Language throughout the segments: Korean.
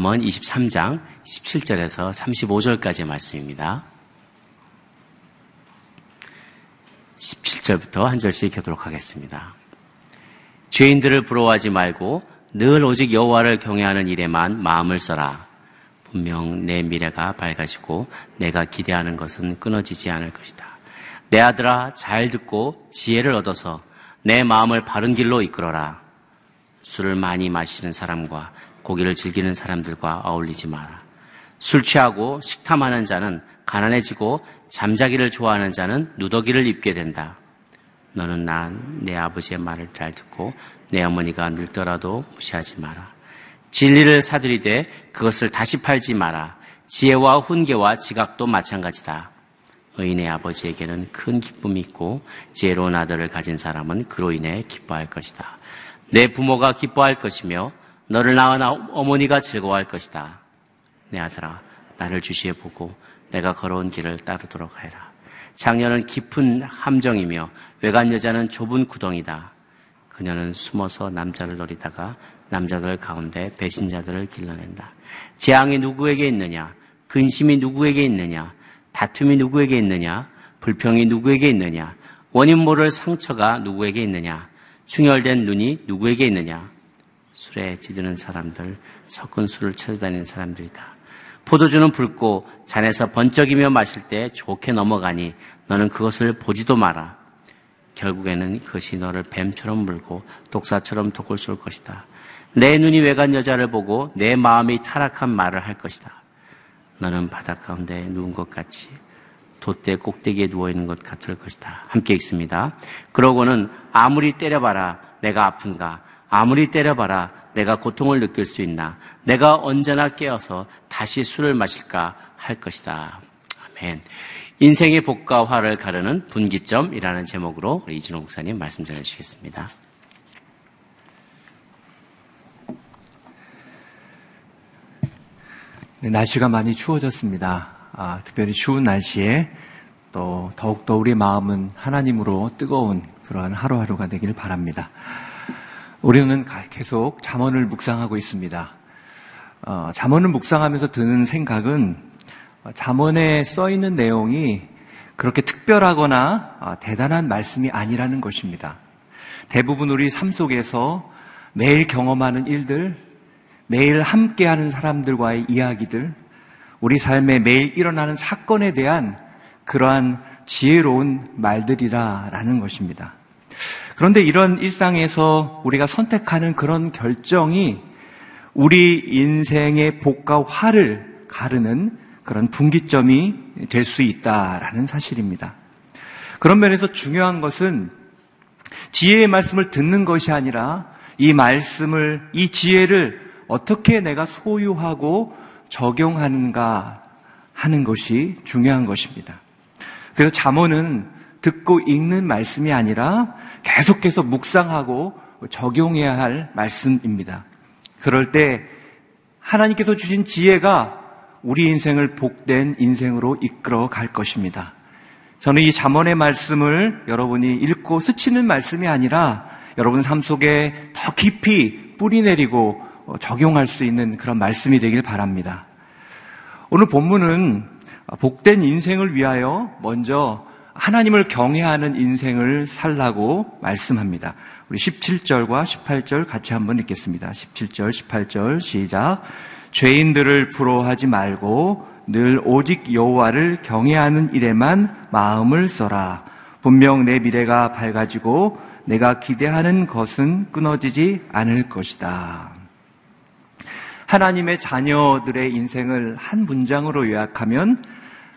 잠언 23장 17절에서 35절까지의 말씀입니다. 17절부터 한 절씩 읽도록 하겠습니다. 죄인들을 부러워하지 말고 늘 오직 여호와를 경외하는 일에만 마음을 써라. 분명 내 미래가 밝아지고 내가 기대하는 것은 끊어지지 않을 것이다. 내 아들아 잘 듣고 지혜를 얻어서 내 마음을 바른 길로 이끌어라. 술을 많이 마시는 사람과 고기를 즐기는 사람들과 어울리지 마라. 술 취하고 식탐하는 자는 가난해지고 잠자기를 좋아하는 자는 누더기를 입게 된다. 너는 난 내 아버지의 말을 잘 듣고 내 어머니가 늙더라도 무시하지 마라. 진리를 사들이되 그것을 다시 팔지 마라. 지혜와 훈계와 지각도 마찬가지다. 의인의 아버지에게는 큰 기쁨이 있고 지혜로운 아들을 가진 사람은 그로 인해 기뻐할 것이다. 내 부모가 기뻐할 것이며 너를 낳은 어머니가 즐거워할 것이다. 내 아들아, 나를 주시해 보고 내가 걸어온 길을 따르도록 하라. 장녀는 깊은 함정이며 외간 여자는 좁은 구덩이다. 그녀는 숨어서 남자를 노리다가 남자들 가운데 배신자들을 길러낸다. 재앙이 누구에게 있느냐? 근심이 누구에게 있느냐? 다툼이 누구에게 있느냐? 불평이 누구에게 있느냐? 원인 모를 상처가 누구에게 있느냐? 충혈된 눈이 누구에게 있느냐? 술에 찌드는 사람들, 섞은 술을 찾아다니는 사람들이다. 포도주는 붉고 잔에서 번쩍이며 마실 때 좋게 넘어가니 너는 그것을 보지도 마라. 결국에는 그것이 너를 뱀처럼 물고 독사처럼 독을 쏠 것이다. 내 눈이 외간 여자를 보고 내 마음이 타락한 말을 할 것이다. 너는 바닷 가운데 누운 것 같이 돛대 꼭대기에 누워 있는 것 같을 것이다. 함께 읽습니다. 그러고는 아무리 때려봐라 내가 아픈가 아무리 때려봐라 내가 고통을 느낄 수 있나 내가 언제나 깨어서 다시 술을 마실까 할 것이다. 아멘. 인생의 복과 화를 가르는 분기점이라는 제목으로 이진호 목사님 말씀 전해주시겠습니다. 네, 날씨가 많이 추워졌습니다. 아, 특별히 추운 날씨에 또 더욱더 우리 마음은 하나님으로 뜨거운 그러한 하루하루가 되길 바랍니다. 우리는 계속 잠언을 묵상하고 있습니다. 어, 잠언을 묵상하면서 드는 생각은 잠언에 써 있는 내용이 그렇게 특별하거나 어, 대단한 말씀이 아니라는 것입니다. 대부분 우리 삶 속에서 매일 경험하는 일들, 매일 함께하는 사람들과의 이야기들, 우리 삶에 매일 일어나는 사건에 대한 그러한 지혜로운 말들이라라는 것입니다. 그런데 이런 일상에서 우리가 선택하는 그런 결정이 우리 인생의 복과 화를 가르는 그런 분기점이 될 수 있다라는 사실입니다. 그런 면에서 중요한 것은 지혜의 말씀을 듣는 것이 아니라 이 말씀을, 이 지혜를 어떻게 내가 소유하고 적용하는가 하는 것이 중요한 것입니다. 그래서 잠언은 듣고 읽는 말씀이 아니라 계속해서 묵상하고 적용해야 할 말씀입니다. 그럴 때 하나님께서 주신 지혜가 우리 인생을 복된 인생으로 이끌어 갈 것입니다. 저는 이 잠언의 말씀을 여러분이 읽고 스치는 말씀이 아니라 여러분 삶 속에 더 깊이 뿌리 내리고 어, 적용할 수 있는 그런 말씀이 되길 바랍니다. 오늘 본문은 복된 인생을 위하여 먼저 하나님을 경외하는 인생을 살라고 말씀합니다. 우리 17절과 18절 같이 한번 읽겠습니다. 17절, 18절 시작. 죄인들을 부러워하지 말고 늘 오직 여호와를 경외하는 일에만 마음을 써라. 분명 내 미래가 밝아지고 내가 기대하는 것은 끊어지지 않을 것이다. 하나님의 자녀들의 인생을 한 문장으로 요약하면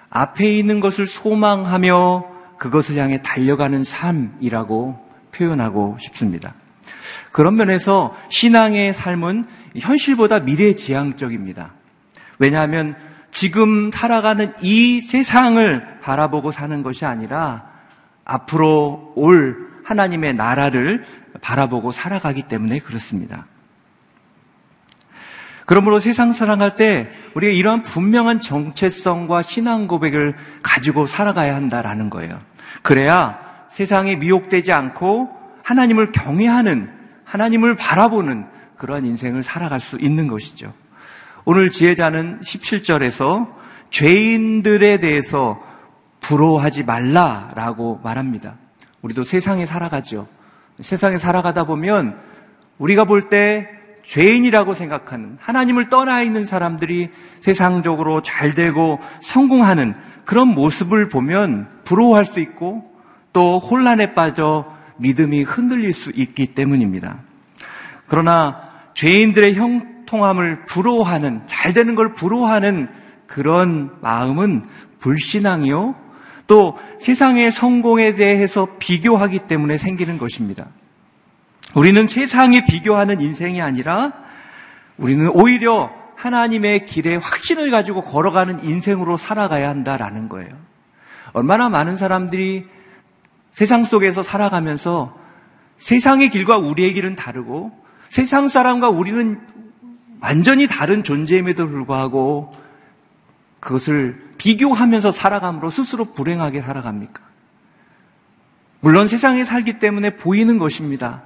앞에 있는 것을 소망하며 그것을 향해 달려가는 삶이라고 표현하고 싶습니다. 그런 면에서 신앙의 삶은 현실보다 미래 지향적입니다. 왜냐하면 지금 살아가는 이 세상을 바라보고 사는 것이 아니라 앞으로 올 하나님의 나라를 바라보고 살아가기 때문에 그렇습니다. 그러므로 세상 살아갈 때 우리가 이러한 분명한 정체성과 신앙 고백을 가지고 살아가야 한다라는 거예요. 그래야 세상에 미혹되지 않고 하나님을 경외하는 하나님을 바라보는 그러한 인생을 살아갈 수 있는 것이죠. 오늘 지혜자는 17절에서 죄인들에 대해서 부러워하지 말라라고 말합니다. 우리도 세상에 살아가죠. 세상에 살아가다 보면 우리가 볼 때 죄인이라고 생각하는 하나님을 떠나 있는 사람들이 세상적으로 잘 되고 성공하는 그런 모습을 보면 부러워할 수 있고 또 혼란에 빠져 믿음이 흔들릴 수 있기 때문입니다. 그러나 죄인들의 형통함을 부러워하는 잘 되는 걸 부러워하는 그런 마음은 불신앙이요. 또 세상의 성공에 대해서 비교하기 때문에 생기는 것입니다. 우리는 세상에 비교하는 인생이 아니라 우리는 오히려 하나님의 길에 확신을 가지고 걸어가는 인생으로 살아가야 한다라는 거예요. 얼마나 많은 사람들이 세상 속에서 살아가면서 세상의 길과 우리의 길은 다르고 세상 사람과 우리는 완전히 다른 존재임에도 불구하고 그것을 비교하면서 살아감으로 스스로 불행하게 살아갑니까? 물론 세상에 살기 때문에 보이는 것입니다.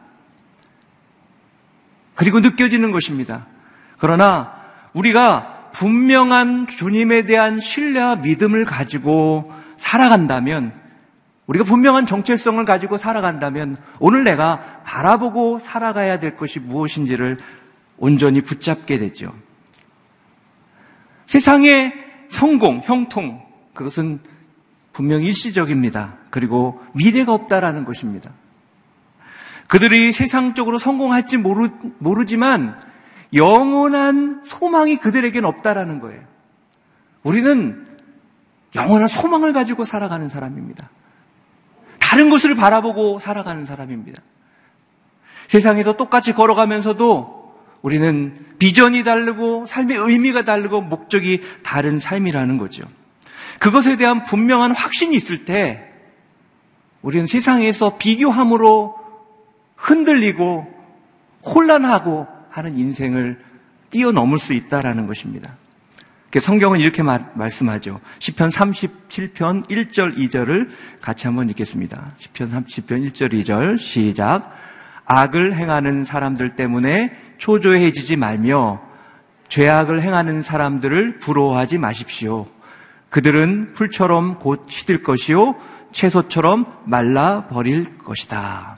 그리고 느껴지는 것입니다. 그러나 우리가 분명한 주님에 대한 신뢰와 믿음을 가지고 살아간다면 우리가 분명한 정체성을 가지고 살아간다면 오늘 내가 바라보고 살아가야 될 것이 무엇인지를 온전히 붙잡게 되죠. 세상의 성공, 형통, 그것은 분명 일시적입니다. 그리고 미래가 없다라는 것입니다. 그들이 세상적으로 성공할지 모르, 모르지만 영원한 소망이 그들에겐 없다라는 거예요. 우리는 영원한 소망을 가지고 살아가는 사람입니다. 다른 것을 바라보고 살아가는 사람입니다. 세상에서 똑같이 걸어가면서도 우리는 비전이 다르고 삶의 의미가 다르고 목적이 다른 삶이라는 거죠. 그것에 대한 분명한 확신이 있을 때 우리는 세상에서 비교함으로 흔들리고 혼란하고 하는 인생을 뛰어넘을 수 있다라는 것입니다. 성경은 이렇게 말, 말씀하죠. 10편 37편 1절 2절을 같이 한번 읽겠습니다. 10편 30편 1절 2절 시작. 악을 행하는 사람들 때문에 초조해지지 말며 죄악을 행하는 사람들을 부러워하지 마십시오. 그들은 풀처럼 곧 시들 것이요 채소처럼 말라 버릴 것이다.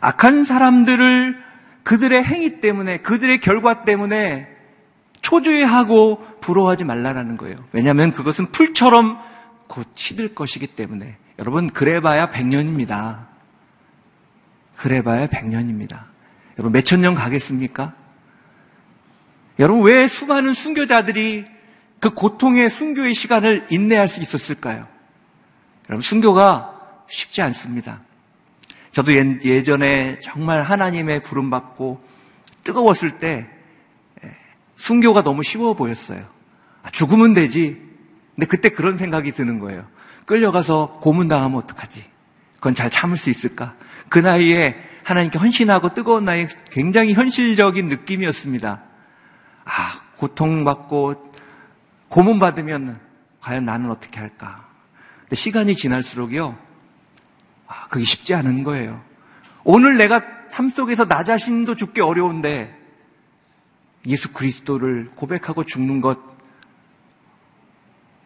악한 사람들을 그들의 행위 때문에 그들의 결과 때문에 초조해하고 부러워하지 말라라는 거예요. 왜냐하면 그것은 풀처럼 곧 시들 것이기 때문에 여러분 그래봐야 100년입니다. 그래봐야 100년입니다. 여러분 몇천 년 가겠습니까? 여러분 왜 수많은 순교자들이 그 고통의 순교의 시간을 인내할 수 있었을까요? 여러분 순교가 쉽지 않습니다. 저도 예전에 정말 하나님의 부름받고 뜨거웠을 때 순교가 너무 쉬워 보였어요. 아, 죽으면 되지. 근데 그때 그런 생각이 드는 거예요. 끌려가서 고문당하면 어떡하지? 그건 잘 참을 수 있을까? 그 나이에 하나님께 헌신하고 뜨거운 나이에 굉장히 현실적인 느낌이었습니다. 아, 고통받고 고문받으면 과연 나는 어떻게 할까? 근데 시간이 지날수록요, 아, 그게 쉽지 않은 거예요. 오늘 내가 삶 속에서 나 자신도 죽기 어려운데 예수 그리스도를 고백하고 죽는 것,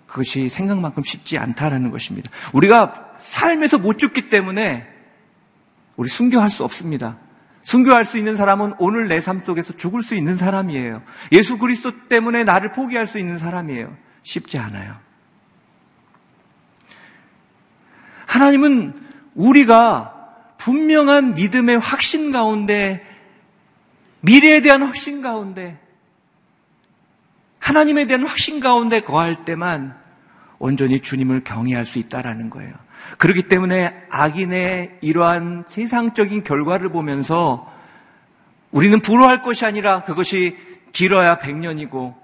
그것이 생각만큼 쉽지 않다라는 것입니다. 우리가 삶에서 못 죽기 때문에 우리 순교할 수 없습니다. 순교할 수 있는 사람은 오늘 내 삶 속에서 죽을 수 있는 사람이에요. 예수 그리스도 때문에 나를 포기할 수 있는 사람이에요. 쉽지 않아요. 하나님은 우리가 분명한 믿음의 확신 가운데 미래에 대한 확신 가운데 하나님에 대한 확신 가운데 거할 때만 온전히 주님을 경외할 수 있다라는 거예요. 그렇기 때문에 악인의 이러한 세상적인 결과를 보면서 우리는 부러워할 것이 아니라 그것이 길어야 100년이고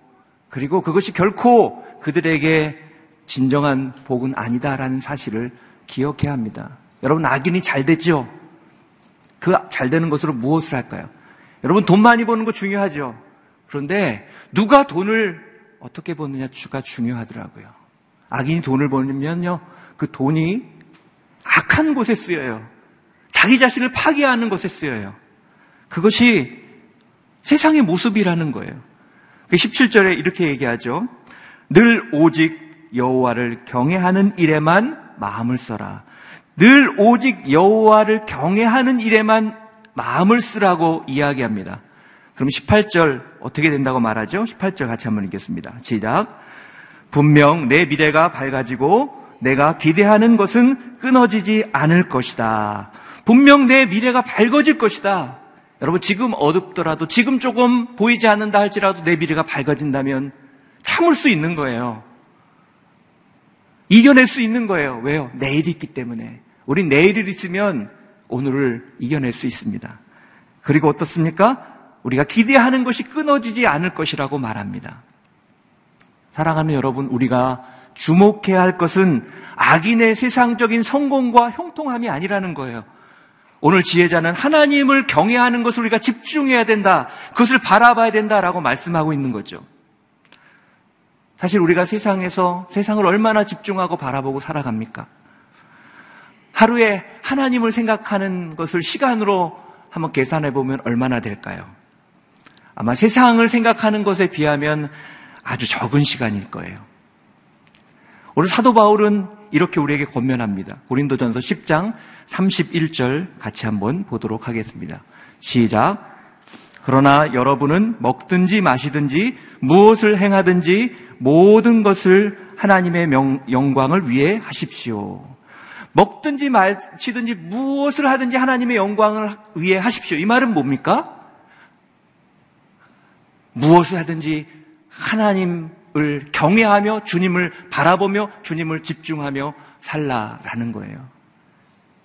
그리고 그것이 결코 그들에게 진정한 복은 아니다라는 사실을 기억해야 합니다. 여러분 악인이 잘 됐죠? 그 잘 되는 것으로 무엇을 할까요? 여러분 돈 많이 버는 거 중요하죠. 그런데 누가 돈을 어떻게 버느냐가 중요하더라고요. 악인이 돈을 벌면요, 그 돈이 악한 곳에 쓰여요. 자기 자신을 파괴하는 것에 쓰여요. 그것이 세상의 모습이라는 거예요. 17절에 그 이렇게 얘기하죠. 늘 오직 여호와를 경외하는 일에만 마음을 써라. 늘 오직 여호와를 경외하는 일에만 마음을 쓰라고 이야기합니다. 그럼 18절 어떻게 된다고 말하죠? 18절 같이 한번 읽겠습니다. 시작. 분명 내 미래가 밝아지고 내가 기대하는 것은 끊어지지 않을 것이다. 분명 내 미래가 밝아질 것이다. 여러분 지금 어둡더라도 지금 조금 보이지 않는다 할지라도 내 미래가 밝아진다면 참을 수 있는 거예요. 이겨낼 수 있는 거예요. 왜요? 내일이 있기 때문에. 우리 내일이 있으면 오늘을 이겨낼 수 있습니다. 그리고 어떻습니까? 우리가 기대하는 것이 끊어지지 않을 것이라고 말합니다. 사랑하는 여러분, 우리가 주목해야 할 것은 악인의 세상적인 성공과 형통함이 아니라는 거예요. 오늘 지혜자는 하나님을 경외하는 것을 우리가 집중해야 된다. 그것을 바라봐야 된다라고 말씀하고 있는 거죠. 사실 우리가 세상에서 세상을 얼마나 집중하고 바라보고 살아갑니까? 하루에 하나님을 생각하는 것을 시간으로 한번 계산해 보면 얼마나 될까요? 아마 세상을 생각하는 것에 비하면 아주 적은 시간일 거예요. 오늘 사도 바울은 이렇게 우리에게 권면합니다. 고린도전서 10장 31절 같이 한번 보도록 하겠습니다. 시작. 그러나 여러분은 먹든지 마시든지 무엇을 행하든지 모든 것을 하나님의 명, 영광을 위해 하십시오. 먹든지 마시든지 무엇을 하든지 하나님의 영광을 위해 하십시오. 이 말은 뭡니까? 무엇을 하든지 하나님을 경외하며 주님을 바라보며 주님을 집중하며 살라라는 거예요.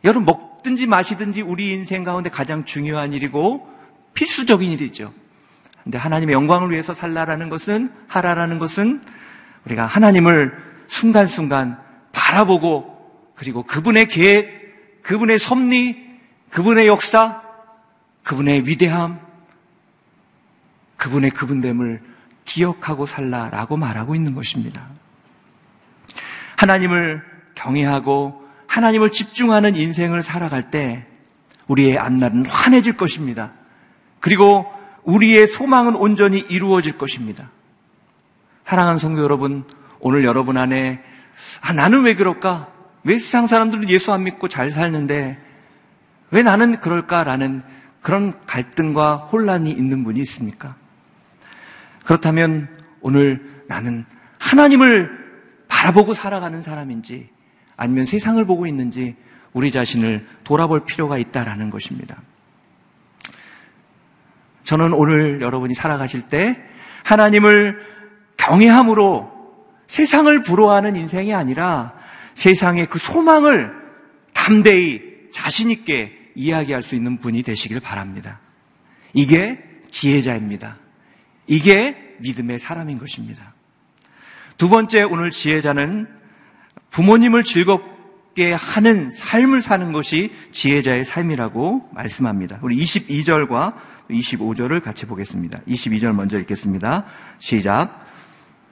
여러분 먹든지 마시든지 우리 인생 가운데 가장 중요한 일이고 필수적인 일이죠. 근데 하나님의 영광을 위해서 살라라는 것은 하라라는 것은 우리가 하나님을 순간순간 바라보고 그리고 그분의 계획, 그분의 섭리, 그분의 역사, 그분의 위대함, 그분의 그분됨을 기억하고 살라라고 말하고 있는 것입니다. 하나님을 경외하고 하나님을 집중하는 인생을 살아갈 때 우리의 앞날은 환해질 것입니다. 그리고 우리의 소망은 온전히 이루어질 것입니다. 사랑하는 성도 여러분, 오늘 여러분 안에 아, 나는 왜 그럴까? 왜 세상 사람들은 예수 안 믿고 잘 살는데 왜 나는 그럴까라는 그런 갈등과 혼란이 있는 분이 있습니까? 그렇다면 오늘 나는 하나님을 바라보고 살아가는 사람인지 아니면 세상을 보고 있는지 우리 자신을 돌아볼 필요가 있다라는 것입니다. 저는 오늘 여러분이 살아가실 때 하나님을 경외함으로 세상을 부러워하는 인생이 아니라 세상의 그 소망을 담대히 자신있게 이야기할 수 있는 분이 되시길 바랍니다. 이게 지혜자입니다. 이게 믿음의 사람인 것입니다. 두 번째 오늘 지혜자는 부모님을 즐겁게 하는 삶을 사는 것이 지혜자의 삶이라고 말씀합니다. 우리 22절과 25절을 같이 보겠습니다. 22절 먼저 읽겠습니다. 시작.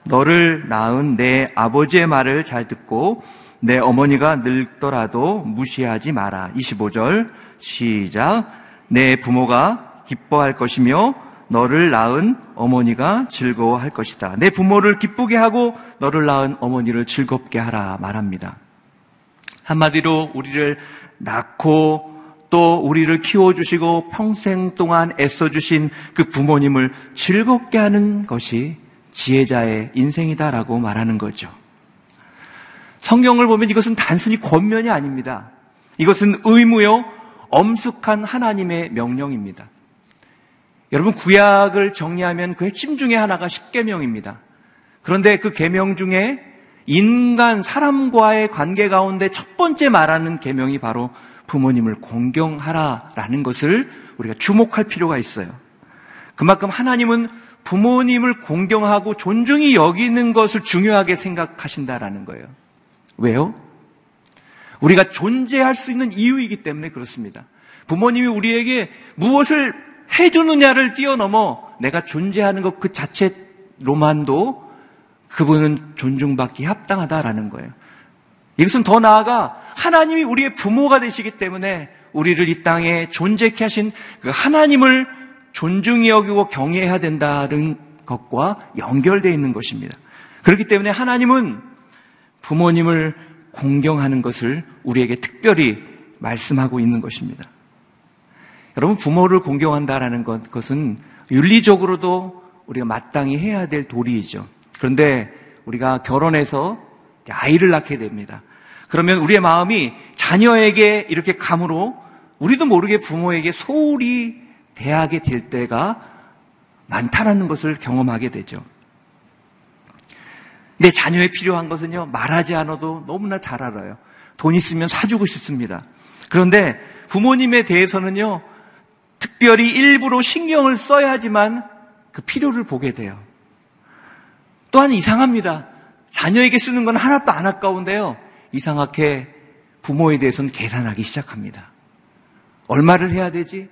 너를 낳은 내 아버지의 말을 잘 듣고 내 어머니가 늙더라도 무시하지 마라. 25절 시작. 내 부모가 기뻐할 것이며 너를 낳은 어머니가 즐거워할 것이다. 내 부모를 기쁘게 하고 너를 낳은 어머니를 즐겁게 하라 말합니다. 한마디로 우리를 낳고 또 우리를 키워주시고 평생 동안 애써주신 그 부모님을 즐겁게 하는 것이 지혜자의 인생이다라고 말하는 거죠. 성경을 보면 이것은 단순히 권면이 아닙니다. 이것은 의무요, 엄숙한 하나님의 명령입니다. 여러분 구약을 정리하면 그 핵심 중에 하나가 십계명입니다. 그런데 그 계명 중에 인간 사람과의 관계 가운데 첫 번째 말하는 계명이 바로 부모님을 공경하라라는 것을 우리가 주목할 필요가 있어요. 그만큼 하나님은 부모님을 공경하고 존중히 여기는 것을 중요하게 생각하신다라는 거예요. 왜요? 우리가 존재할 수 있는 이유이기 때문에 그렇습니다. 부모님이 우리에게 무엇을 해주느냐를 뛰어넘어 내가 존재하는 것 그 자체로만도 그분은 존중받기 합당하다라는 거예요. 이것은 더 나아가 하나님이 우리의 부모가 되시기 때문에 우리를 이 땅에 존재케 하신 그 하나님을 존중히 여기고 경외해야 된다는 것과 연결되어 있는 것입니다. 그렇기 때문에 하나님은 부모님을 공경하는 것을 우리에게 특별히 말씀하고 있는 것입니다. 여러분, 부모를 공경한다라는 것, 것은 윤리적으로도 우리가 마땅히 해야 될 도리이죠. 그런데 우리가 결혼해서 아이를 낳게 됩니다. 그러면 우리의 마음이 자녀에게 이렇게 감으로 우리도 모르게 부모에게 소홀히 대하게 될 때가 많다라는 것을 경험하게 되죠. 내 자녀에 필요한 것은요, 말하지 않아도 너무나 잘 알아요. 돈 있으면 사주고 싶습니다. 그런데 부모님에 대해서는요, 특별히 일부러 신경을 써야지만 그 필요를 보게 돼요. 또한 이상합니다. 자녀에게 쓰는 건 하나도 안 아까운데요. 이상하게 부모에 대해서는 계산하기 시작합니다. 얼마를 해야 되지?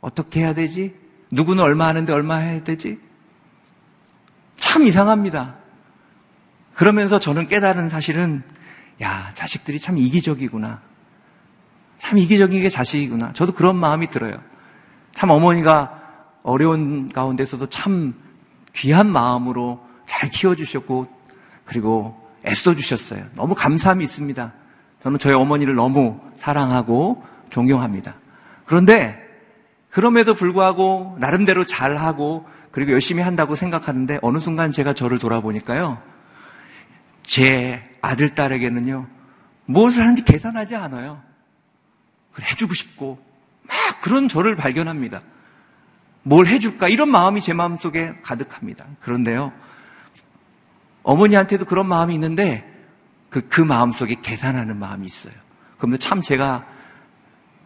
어떻게 해야 되지? 누구는 얼마 하는데 얼마 해야 되지? 참 이상합니다. 그러면서 저는 깨달은 사실은, 야, 자식들이 참 이기적이구나. 참 이기적인 게 자식이구나. 저도 그런 마음이 들어요. 참 어머니가 어려운 가운데서도 참 귀한 마음으로 잘 키워주셨고, 그리고 애써주셨어요. 너무 감사함이 있습니다. 저는 저희 어머니를 너무 사랑하고 존경합니다. 그런데 그럼에도 불구하고 나름대로 잘하고 그리고 열심히 한다고 생각하는데 어느 순간 제가 저를 돌아보니까요. 제 아들, 딸에게는요. 무엇을 하는지 계산하지 않아요. 해주고 싶고 막 그런 저를 발견합니다. 뭘 해줄까? 이런 마음이 제 마음속에 가득합니다. 그런데요. 어머니한테도 그런 마음이 있는데 그, 그 마음속에 계산하는 마음이 있어요. 그런데 참 제가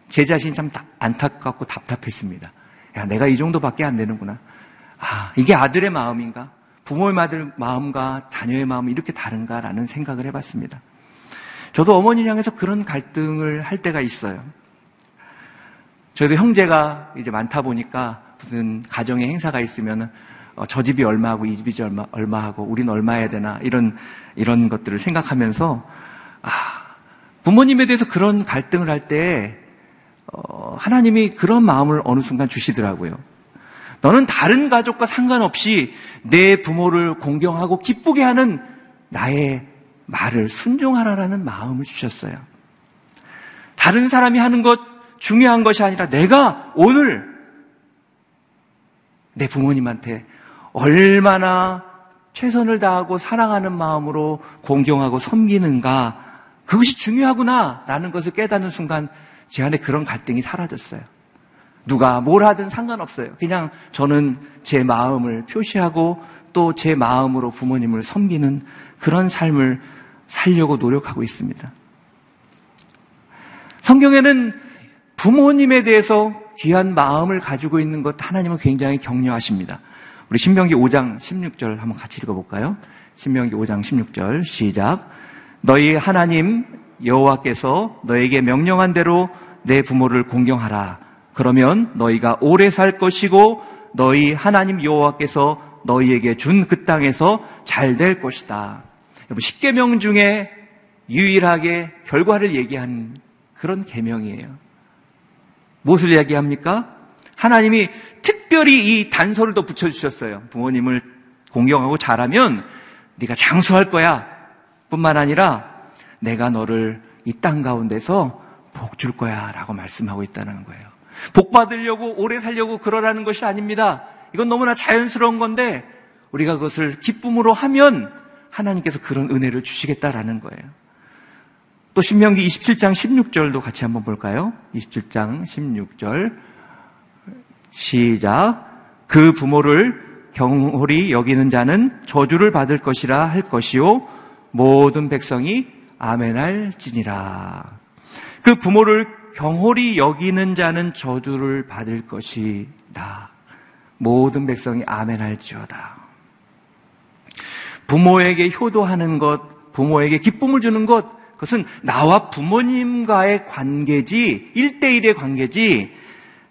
제 자신이 참 안타깝고 답답했습니다. 야, 내가 이 정도밖에 안 되는구나. 아, 이게 아들의 마음인가? 부모의 마음과 자녀의 마음이 이렇게 다른가라는 생각을 해봤습니다. 저도 어머니를 향해서 그런 갈등을 할 때가 있어요. 저희도 형제가 이제 많다 보니까 무슨 가정의 행사가 있으면 어, 저 집이 얼마하고 이 집이 얼마, 얼마하고 우린 얼마 해야 되나 이런 이런 것들을 생각하면서 아, 부모님에 대해서 그런 갈등을 할 때 어, 하나님이 그런 마음을 어느 순간 주시더라고요. 너는 다른 가족과 상관없이 내 부모를 공경하고 기쁘게 하는 나의 말을 순종하라라는 마음을 주셨어요. 다른 사람이 하는 것 중요한 것이 아니라 내가 오늘 내 부모님한테 얼마나 최선을 다하고 사랑하는 마음으로 공경하고 섬기는가 그것이 중요하구나 라는 것을 깨닫는 순간 제 안에 그런 갈등이 사라졌어요. 누가 뭘 하든 상관없어요. 그냥 저는 제 마음을 표시하고 또 제 마음으로 부모님을 섬기는 그런 삶을 살려고 노력하고 있습니다. 성경에는 부모님에 대해서 귀한 마음을 가지고 있는 것 하나님은 굉장히 격려하십니다. 우리 신명기 5장 16절 한번 같이 읽어볼까요? 신명기 5장 16절 시작. 너희 하나님 여호와께서 너에게 명령한 대로 내 부모를 공경하라. 그러면 너희가 오래 살 것이고 너희 하나님 여호와께서 너희에게 준 그 땅에서 잘 될 것이다. 여러분 10계명 중에 유일하게 결과를 얘기한 그런 계명이에요. 무엇을 얘기합니까? 하나님이 특별히 이 단서를 더 붙여주셨어요. 부모님을 공경하고 잘하면 네가 장수할 거야. 뿐만 아니라 내가 너를 이 땅 가운데서 복 줄 거야. 라고 말씀하고 있다는 거예요. 복 받으려고 오래 살려고 그러라는 것이 아닙니다. 이건 너무나 자연스러운 건데 우리가 그것을 기쁨으로 하면 하나님께서 그런 은혜를 주시겠다라는 거예요. 또 신명기 27장 16절도 같이 한번 볼까요? 27장 16절 시작 그 부모를 경홀히 여기는 자는 저주를 받을 것이라 할 것이요 모든 백성이 아멘할지니라. 그 부모를 경홀히 여기는 자는 저주를 받을 것이다. 모든 백성이 아멘할지어다. 부모에게 효도하는 것, 부모에게 기쁨을 주는 것, 그것은 나와 부모님과의 관계지, 일대일의 관계지,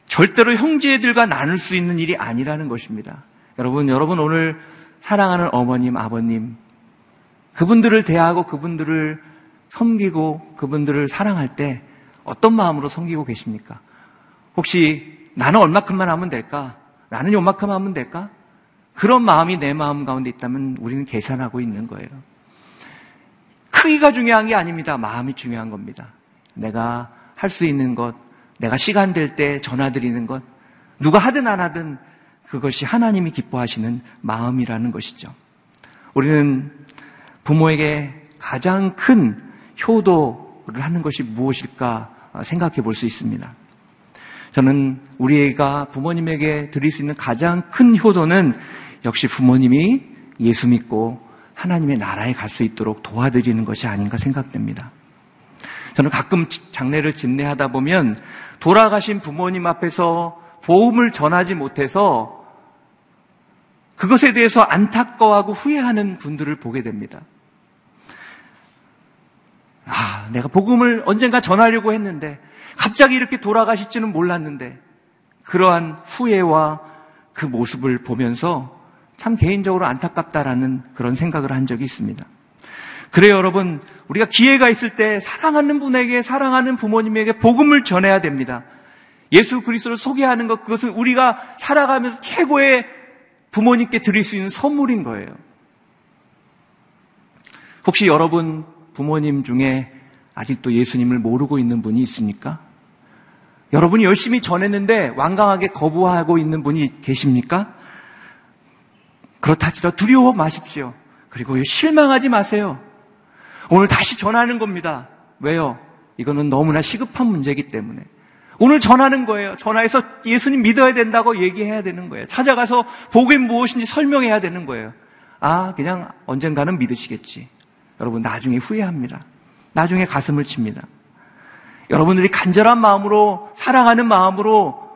절대로 형제들과 나눌 수 있는 일이 아니라는 것입니다. 여러분, 여러분 오늘 사랑하는 어머님, 아버님, 그분들을 대하고 그분들을 섬기고 그분들을 사랑할 때 어떤 마음으로 섬기고 계십니까? 혹시 나는 얼마큼만 하면 될까? 나는 요만큼 하면 될까? 그런 마음이 내 마음 가운데 있다면 우리는 계산하고 있는 거예요. 크기가 중요한 게 아닙니다. 마음이 중요한 겁니다. 내가 할 수 있는 것, 내가 시간 될 때 전화드리는 것, 누가 하든 안 하든 그것이 하나님이 기뻐하시는 마음이라는 것이죠. 우리는 부모에게 가장 큰 효도 를 하는 것이 무엇일까 생각해 볼 수 있습니다. 저는 우리가 부모님에게 드릴 수 있는 가장 큰 효도는 역시 부모님이 예수 믿고 하나님의 나라에 갈 수 있도록 도와드리는 것이 아닌가 생각됩니다. 저는 가끔 장례를 집례하다 보면 돌아가신 부모님 앞에서 보험을 전하지 못해서 그것에 대해서 안타까워하고 후회하는 분들을 보게 됩니다. 아, 내가 복음을 언젠가 전하려고 했는데 갑자기 이렇게 돌아가실지는 몰랐는데 그러한 후회와 그 모습을 보면서 참 개인적으로 안타깝다라는 그런 생각을 한 적이 있습니다. 그래요, 여러분. 우리가 기회가 있을 때 사랑하는 분에게 사랑하는 부모님에게 복음을 전해야 됩니다. 예수 그리스도를 소개하는 것 그것은 우리가 살아가면서 최고의 부모님께 드릴 수 있는 선물인 거예요. 혹시 여러분 부모님 중에 아직도 예수님을 모르고 있는 분이 있습니까? 여러분이 열심히 전했는데 완강하게 거부하고 있는 분이 계십니까? 그렇다 할지라도 두려워 마십시오. 그리고 실망하지 마세요. 오늘 다시 전하는 겁니다. 왜요? 이거는 너무나 시급한 문제이기 때문에. 오늘 전하는 거예요. 전화해서 예수님 믿어야 된다고 얘기해야 되는 거예요. 찾아가서 복이 무엇인지 설명해야 되는 거예요. 아, 그냥 언젠가는 믿으시겠지. 여러분, 나중에 후회합니다. 나중에 가슴을 칩니다. 여러분들이 간절한 마음으로, 사랑하는 마음으로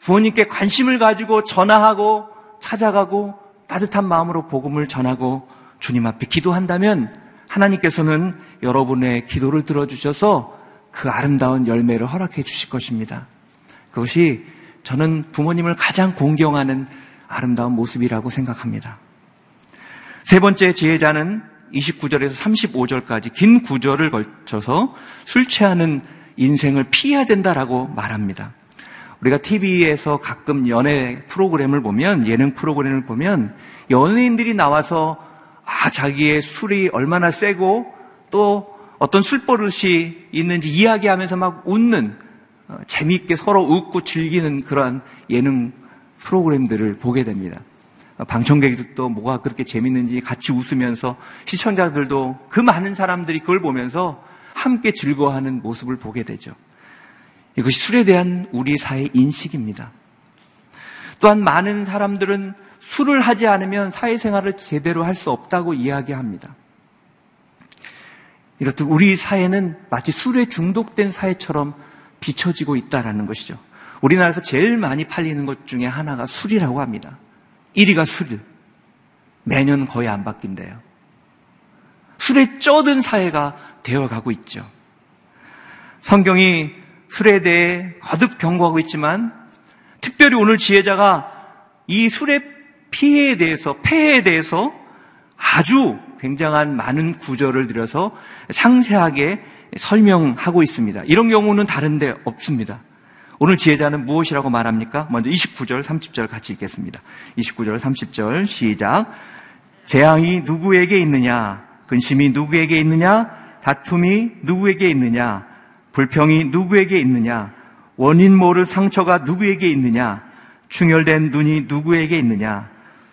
부모님께 관심을 가지고 전화하고 찾아가고 따뜻한 마음으로 복음을 전하고 주님 앞에 기도한다면 하나님께서는 여러분의 기도를 들어주셔서 그 아름다운 열매를 허락해 주실 것입니다. 그것이 저는 부모님을 가장 공경하는 아름다운 모습이라고 생각합니다. 세 번째 지혜자는 29절에서 35절까지 긴 구절을 걸쳐서 술 취하는 인생을 피해야 된다라고 말합니다. 우리가 TV에서 가끔 연애 프로그램을 보면, 예능 프로그램을 보면, 연예인들이 나와서 아, 자기의 술이 얼마나 세고 또 어떤 술 버릇이 있는지 이야기하면서 막 웃는 어, 재미있게 서로 웃고 즐기는 그러한 예능 프로그램들을 보게 됩니다. 어, 방청객들도 뭐가 그렇게 재밌는지 같이 웃으면서 시청자들도 그 많은 사람들이 그걸 보면서 함께 즐거워하는 모습을 보게 되죠. 이것이 술에 대한 우리 사회 인식입니다. 또한 많은 사람들은 술을 하지 않으면 사회생활을 제대로 할 수 없다고 이야기합니다. 이렇듯 우리 사회는 마치 술에 중독된 사회처럼 비춰지고 있다는 것이죠. 우리나라에서 제일 많이 팔리는 것 중에 하나가 술이라고 합니다. 1위가 술. 매년 거의 안 바뀐대요. 술에 쩌든 사회가 되어가고 있죠. 성경이 술에 대해 거듭 경고하고 있지만 특별히 오늘 지혜자가 이 술의 피해에 대해서, 폐해에 대해서 아주 굉장한 많은 구절을 들여서 상세하게 설명하고 있습니다. 이런 경우는 다른데 없습니다. 오늘 지혜자는 무엇이라고 말합니까? 먼저 29절, 30절 같이 읽겠습니다. 29절, 30절 시작. 재앙이 누구에게 있느냐? 근심이 누구에게 있느냐? 다툼이 누구에게 있느냐? 불평이 누구에게 있느냐? 원인 모를 상처가 누구에게 있느냐? 충혈된 눈이 누구에게 있느냐?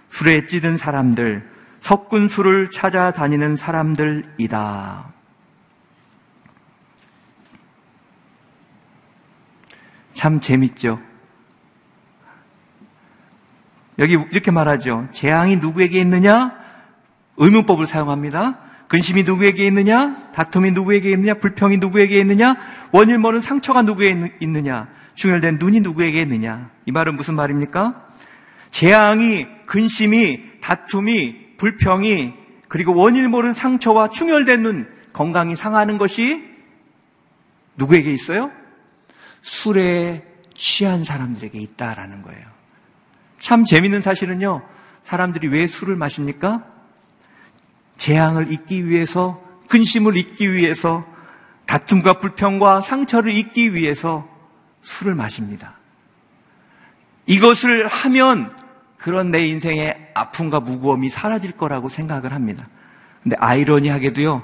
술에 찌든 사람들, 섞은 술을 찾아다니는 사람들이다. 참 재밌죠? 여기 이렇게 말하죠. 재앙이 누구에게 있느냐? 의문법을 사용합니다. 근심이 누구에게 있느냐? 다툼이 누구에게 있느냐? 불평이 누구에게 있느냐? 원일 모는 상처가 누구에게 있느냐? 중혈된 눈이 누구에게 있느냐? 이 말은 무슨 말입니까? 재앙이, 근심이, 다툼이, 불평이, 그리고 원일 모른 상처와 충혈된 눈, 건강이 상하는 것이 누구에게 있어요? 술에 취한 사람들에게 있다라는 거예요. 참 재밌는 사실은요, 사람들이 왜 술을 마십니까? 재앙을 잊기 위해서, 근심을 잊기 위해서, 다툼과 불평과 상처를 잊기 위해서 술을 마십니다. 이것을 하면 그런 내 인생의 아픔과 무거움이 사라질 거라고 생각을 합니다. 근데 아이러니하게도요,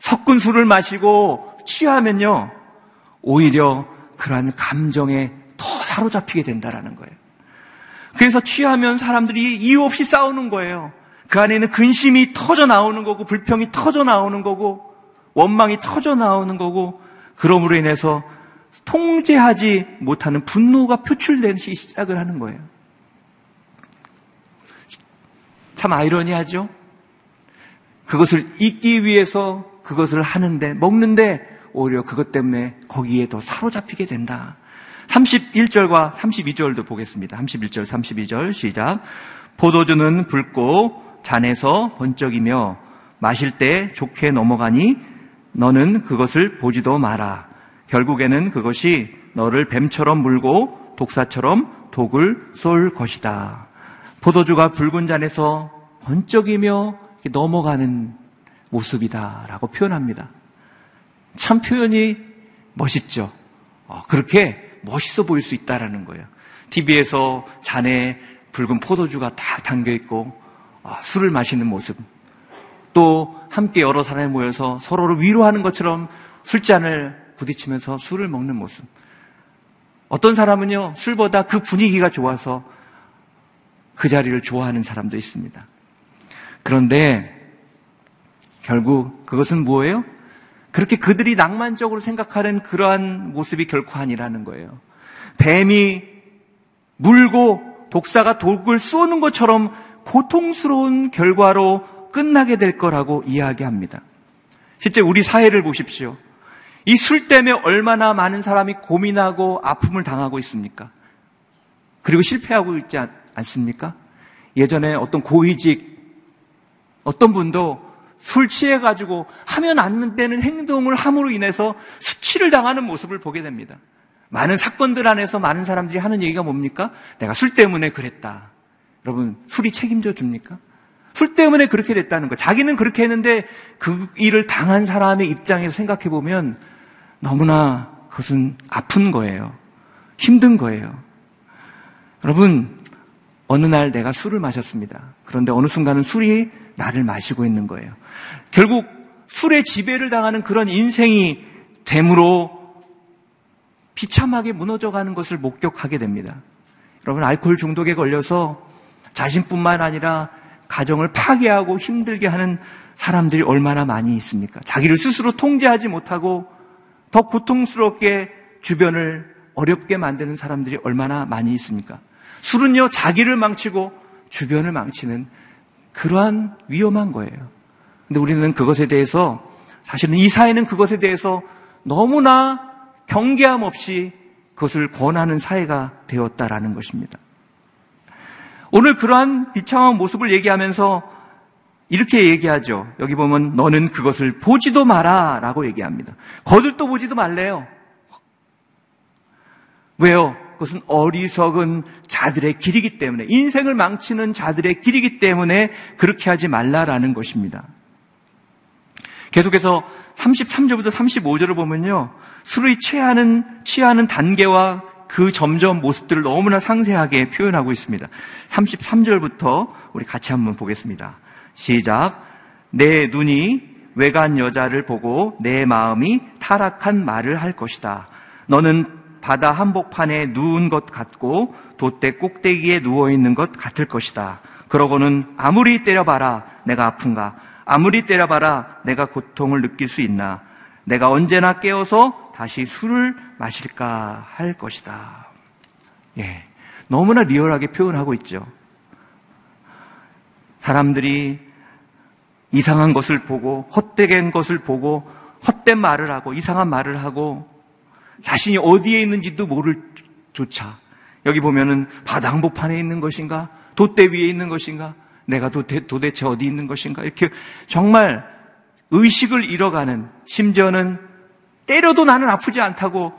섞은 술을 마시고 취하면요, 오히려 그러한 감정에 더 사로잡히게 된다라는 거예요. 그래서 취하면 사람들이 이유 없이 싸우는 거예요. 그 안에는 근심이 터져 나오는 거고, 불평이 터져 나오는 거고, 원망이 터져 나오는 거고, 그러므로 인해서 통제하지 못하는 분노가 표출되기 시작을 하는 거예요. 참 아이러니하죠? 그것을 잊기 위해서 그것을 하는데, 먹는데, 오히려 그것 때문에 거기에 더 사로잡히게 된다. 31절과 32절도 보겠습니다. 31절, 32절 시작. 포도주는 붉고 잔에서 번쩍이며 마실 때 좋게 넘어가니 너는 그것을 보지도 마라. 결국에는 그것이 너를 뱀처럼 물고 독사처럼 독을 쏠 것이다. 포도주가 붉은 잔에서 번쩍이며 넘어가는 모습이다라고 표현합니다. 참 표현이 멋있죠. 어, 그렇게 멋있어 보일 수 있다라는 거예요. TV에서 잔에 붉은 포도주가 딱 담겨 있고 어, 술을 마시는 모습. 또 함께 여러 사람이 모여서 서로를 위로하는 것처럼 술잔을 부딪히면서 술을 먹는 모습. 어떤 사람은요, 술보다 그 분위기가 좋아서 그 자리를 좋아하는 사람도 있습니다. 그런데 결국 그것은 뭐예요? 그렇게 그들이 낭만적으로 생각하는 그러한 모습이 결코 아니라는 거예요. 뱀이 물고 독사가 독을 쏘는 것처럼 고통스러운 결과로 끝나게 될 거라고 이야기합니다. 실제 우리 사회를 보십시오. 이 술 때문에 얼마나 많은 사람이 고민하고 아픔을 당하고 있습니까? 그리고 실패하고 있지 않습니까? 예전에 어떤 고위직, 어떤 분도 술 취해가지고 하면 안 되는 행동을 함으로 인해서 수치를 당하는 모습을 보게 됩니다. 많은 사건들 안에서 많은 사람들이 하는 얘기가 뭡니까? 내가 술 때문에 그랬다. 여러분, 술이 책임져 줍니까? 술 때문에 그렇게 됐다는 거. 자기는 그렇게 했는데 그 일을 당한 사람의 입장에서 생각해 보면 너무나 그것은 아픈 거예요. 힘든 거예요. 여러분, 어느 날 내가 술을 마셨습니다. 그런데 어느 순간은 술이 나를 마시고 있는 거예요. 결국 술의 지배를 당하는 그런 인생이 됨으로 비참하게 무너져가는 것을 목격하게 됩니다. 여러분, 알코올 중독에 걸려서 자신뿐만 아니라 가정을 파괴하고 힘들게 하는 사람들이 얼마나 많이 있습니까? 자기를 스스로 통제하지 못하고 더 고통스럽게 주변을 어렵게 만드는 사람들이 얼마나 많이 있습니까? 술은요, 자기를 망치고 주변을 망치는 그러한 위험한 거예요. 근데 우리는 그것에 대해서 사실은 이 사회는 그것에 대해서 너무나 경계함 없이 그것을 권하는 사회가 되었다라는 것입니다. 오늘 그러한 비참한 모습을 얘기하면서 이렇게 얘기하죠. 여기 보면 너는 그것을 보지도 마라 라고 얘기합니다. 거들떠 보지도 말래요. 왜요? 그것은 어리석은 자들의 길이기 때문에, 인생을 망치는 자들의 길이기 때문에 그렇게 하지 말라라는 것입니다. 계속해서 33절부터 35절을 보면요. 술을 취하는, 취하는 단계와 그 점점 모습들을 너무나 상세하게 표현하고 있습니다. 33절부터 우리 같이 한번 보겠습니다. 시작. 내 눈이 외간 여자를 보고 내 마음이 타락한 말을 할 것이다. 너는 바다 한복판에 누운 것 같고 돛대 꼭대기에 누워 있는 것 같을 것이다. 그러고는 아무리 때려봐라 내가 아픈가 아무리 때려봐라 내가 고통을 느낄 수 있나 내가 언제나 깨어서 다시 술을 마실까 할 것이다. 예. 너무나 리얼하게 표현하고 있죠. 사람들이 이상한 것을 보고 헛되게 것을 보고 헛된 말을 하고 이상한 말을 하고 자신이 어디에 있는지도 모를 조차 여기 보면은 바다 항복판에 있는 것인가 돛대 위에 있는 것인가 내가 도대, 도대체 어디 있는 것인가 이렇게 정말 의식을 잃어가는 심지어는 때려도 나는 아프지 않다고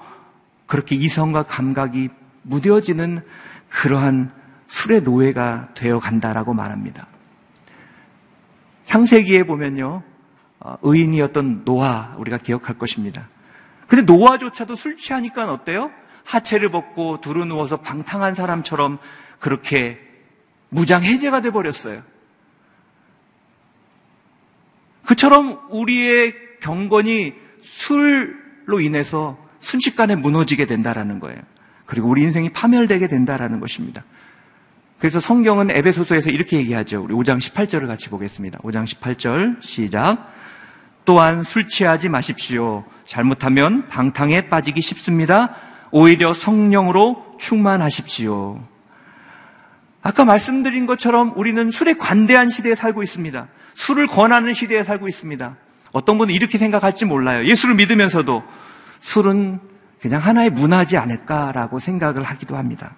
그렇게 이성과 감각이 무뎌지는 그러한 술의 노예가 되어 간다라고 말합니다. 창세기에 보면요, 어, 의인이었던 노아 우리가 기억할 것입니다. 근데 노아조차도 술 취하니까 어때요? 하체를 벗고 두루 누워서 방탕한 사람처럼 그렇게 무장 해제가 돼 버렸어요. 그처럼 우리의 경건이 술로 인해서 순식간에 무너지게 된다라는 거예요. 그리고 우리 인생이 파멸되게 된다라는 것입니다. 그래서 성경은 에베소서에서 이렇게 얘기하죠. 우리 5장 18절을 같이 보겠습니다. 5장 18절 시작. 또한 술 취하지 마십시오. 잘못하면 방탕에 빠지기 쉽습니다. 오히려 성령으로 충만하십시오. 아까 말씀드린 것처럼 우리는 술에 관대한 시대에 살고 있습니다. 술을 권하는 시대에 살고 있습니다. 어떤 분은 이렇게 생각할지 몰라요. 예수를 믿으면서도 술은 그냥 하나의 문화지 않을까라고 생각을 하기도 합니다.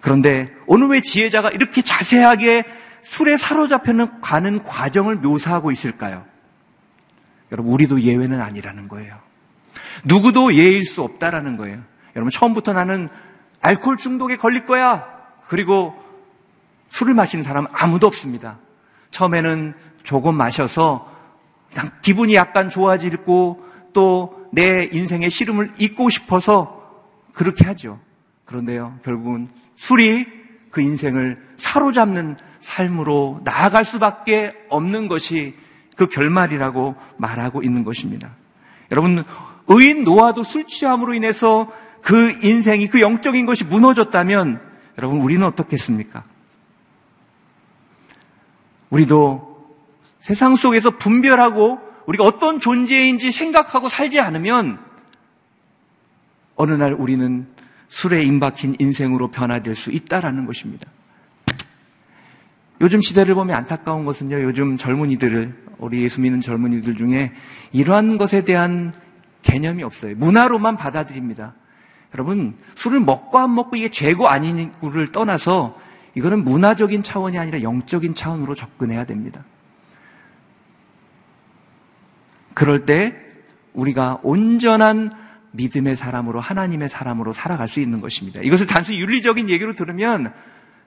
그런데 오늘 왜 지혜자가 이렇게 자세하게 술에 사로잡혀는 가는 과정을 묘사하고 있을까요? 여러분, 우리도 예외는 아니라는 거예요. 누구도 예일 수 없다라는 거예요. 여러분, 처음부터 나는 알코올 중독에 걸릴 거야. 그리고 술을 마시는 사람은 아무도 없습니다. 처음에는 조금 마셔서 기분이 약간 좋아지고 또 내 인생의 시름을 잊고 싶어서 그렇게 하죠. 그런데요, 결국은 술이 그 인생을 사로잡는 삶으로 나아갈 수밖에 없는 것이 그 결말이라고 말하고 있는 것입니다. 여러분, 의인 노아도 술 취함으로 인해서 그 인생이, 그 영적인 것이 무너졌다면 여러분, 우리는 어떻겠습니까? 우리도 세상 속에서 분별하고 우리가 어떤 존재인지 생각하고 살지 않으면 어느 날 우리는 술에 임박힌 인생으로 변화될 수 있다라는 것입니다. 요즘 시대를 보면 안타까운 것은요, 요즘 젊은이들을, 우리 예수 믿는 젊은이들 중에 이러한 것에 대한 개념이 없어요. 문화로만 받아들입니다. 여러분, 술을 먹고 안 먹고 이게 죄고 아니고를 떠나서 이거는 문화적인 차원이 아니라 영적인 차원으로 접근해야 됩니다. 그럴 때 우리가 온전한 믿음의 사람으로 하나님의 사람으로 살아갈 수 있는 것입니다. 이것을 단순히 윤리적인 얘기로 들으면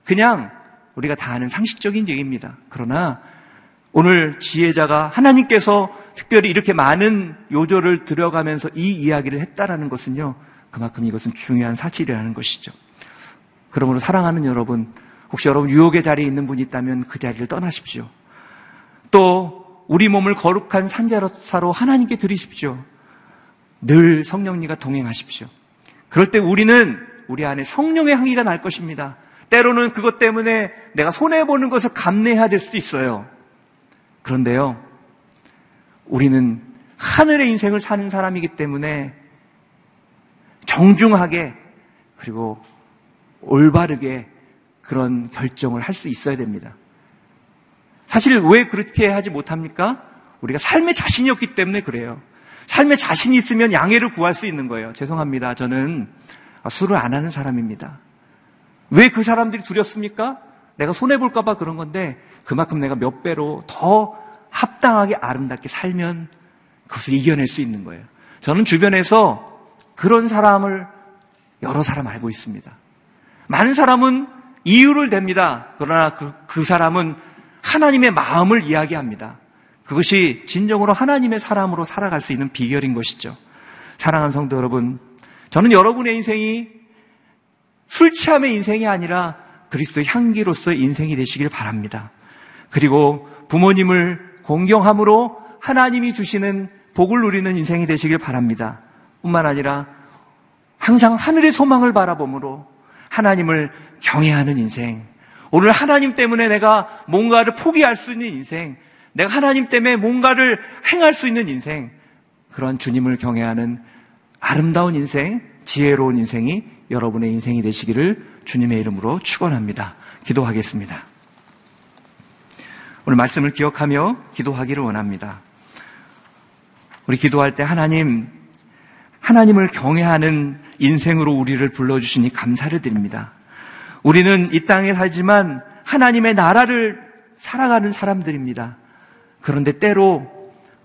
그냥 우리가 다 아는 상식적인 얘기입니다. 그러나 오늘 지혜자가 하나님께서 특별히 이렇게 많은 요절을 들어가면서 이 이야기를 했다라는 것은요. 그만큼 이것은 중요한 사실이라는 것이죠. 그러므로 사랑하는 여러분, 혹시 여러분 유혹의 자리에 있는 분이 있다면 그 자리를 떠나십시오. 또 우리 몸을 거룩한 산자로사로 하나님께 드리십시오. 늘 성령님과 동행하십시오. 그럴 때 우리는 우리 안에 성령의 향기가 날 것입니다. 때로는 그것 때문에 내가 손해보는 것을 감내해야 될 수도 있어요. 그런데요, 우리는 하늘의 인생을 사는 사람이기 때문에 정중하게 그리고 올바르게 그런 결정을 할 수 있어야 됩니다. 사실 왜 그렇게 하지 못합니까? 우리가 삶의 자신이 없기 때문에 그래요. 삶에 자신이 있으면 양해를 구할 수 있는 거예요. 죄송합니다. 저는 술을 안 하는 사람입니다. 왜 그 사람들이 두렵습니까? 내가 손해볼까봐 그런 건데 그만큼 내가 몇 배로 더 합당하게 아름답게 살면 그것을 이겨낼 수 있는 거예요. 저는 주변에서 그런 사람을 여러 사람 알고 있습니다. 많은 사람은 이유를 댑니다. 그러나 그, 그 사람은 하나님의 마음을 이야기합니다. 그것이 진정으로 하나님의 사람으로 살아갈 수 있는 비결인 것이죠. 사랑하는 성도 여러분, 저는 여러분의 인생이 술 취함의 인생이 아니라 그리스도의 향기로서의 인생이 되시길 바랍니다. 그리고 부모님을 공경함으로 하나님이 주시는 복을 누리는 인생이 되시길 바랍니다. 뿐만 아니라 항상 하늘의 소망을 바라봄으로 하나님을 경외하는 인생. 오늘 하나님 때문에 내가 뭔가를 포기할 수 있는 인생. 내가 하나님 때문에 뭔가를 행할 수 있는 인생. 그런 주님을 경외하는 아름다운 인생, 지혜로운 인생이 여러분의 인생이 되시기를 주님의 이름으로 축원합니다. 기도하겠습니다. 오늘 말씀을 기억하며 기도하기를 원합니다. 우리 기도할 때 하나님, 하나님을 경외하는 인생으로 우리를 불러주시니 감사를 드립니다. 우리는 이 땅에 살지만 하나님의 나라를 살아가는 사람들입니다. 그런데 때로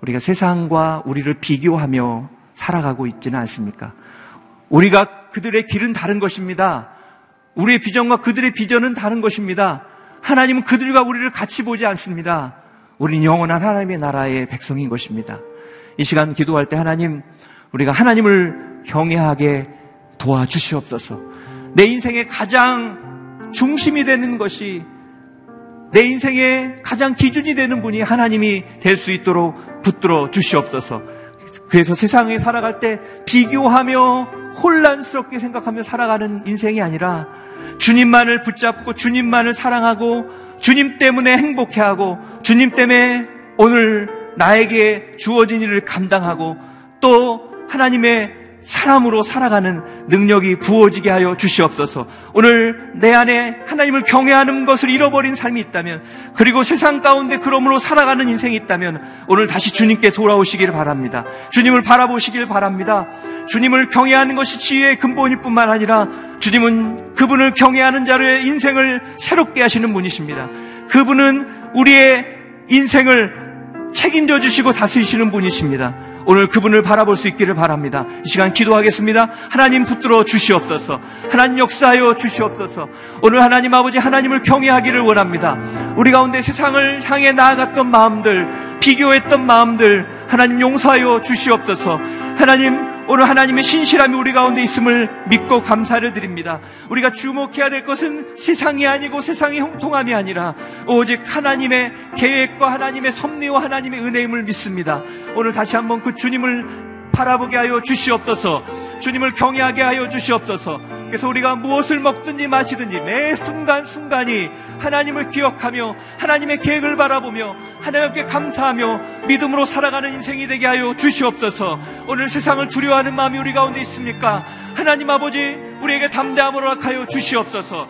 우리가 세상과 우리를 비교하며 살아가고 있지는 않습니까? 우리가 그들의 길은 다른 것입니다. 우리의 비전과 그들의 비전은 다른 것입니다. 하나님은 그들과 우리를 같이 보지 않습니다. 우리는 영원한 하나님의 나라의 백성인 것입니다. 이 시간 기도할 때 하나님, 우리가 하나님을 경외하게 도와주시옵소서. 내 인생의 가장 중심이 되는 것이 내 인생의 가장 기준이 되는 분이 하나님이 될 수 있도록 붙들어 주시옵소서. 그래서 세상에 살아갈 때 비교하며 혼란스럽게 생각하며 살아가는 인생이 아니라 주님만을 붙잡고 주님만을 사랑하고 주님 때문에 행복해하고 주님 때문에 오늘 나에게 주어진 일을 감당하고 또 하나님의 사람으로 살아가는 능력이 부어지게 하여 주시옵소서. 오늘 내 안에 하나님을 경외하는 것을 잃어버린 삶이 있다면, 그리고 세상 가운데 그러므로 살아가는 인생이 있다면, 오늘 다시 주님께 돌아오시기를 바랍니다. 주님을 바라보시길 바랍니다. 주님을 경외하는 것이 지혜의 근본일 뿐만 아니라, 주님은 그분을 경외하는 자의 인생을 새롭게 하시는 분이십니다. 그분은 우리의 인생을 책임져 주시고 다스리시는 분이십니다. 오늘 그분을 바라볼 수 있기를 바랍니다. 이 시간 기도하겠습니다. 하나님 붙들어 주시옵소서. 하나님 역사하여 주시옵소서. 오늘 하나님 아버지 하나님을 경외하기를 원합니다. 우리 가운데 세상을 향해 나아갔던 마음들, 비교했던 마음들 하나님 용서하여 주시옵소서. 하나님 오늘 하나님의 신실함이 우리 가운데 있음을 믿고 감사를 드립니다. 우리가 주목해야 될 것은 세상이 아니고 세상의 형통함이 아니라 오직 하나님의 계획과 하나님의 섭리와 하나님의 은혜임을 믿습니다. 오늘 다시 한번 그 주님을 바라보게 하여 주시옵소서. 주님을 경외하게 하여 주시옵소서. 그래서 우리가 무엇을 먹든지 마시든지 매 순간순간이 하나님을 기억하며 하나님의 계획을 바라보며 하나님께 감사하며 믿음으로 살아가는 인생이 되게 하여 주시옵소서. 오늘 세상을 두려워하는 마음이 우리 가운데 있습니까? 하나님 아버지 우리에게 담대함으로 하여 주시옵소서.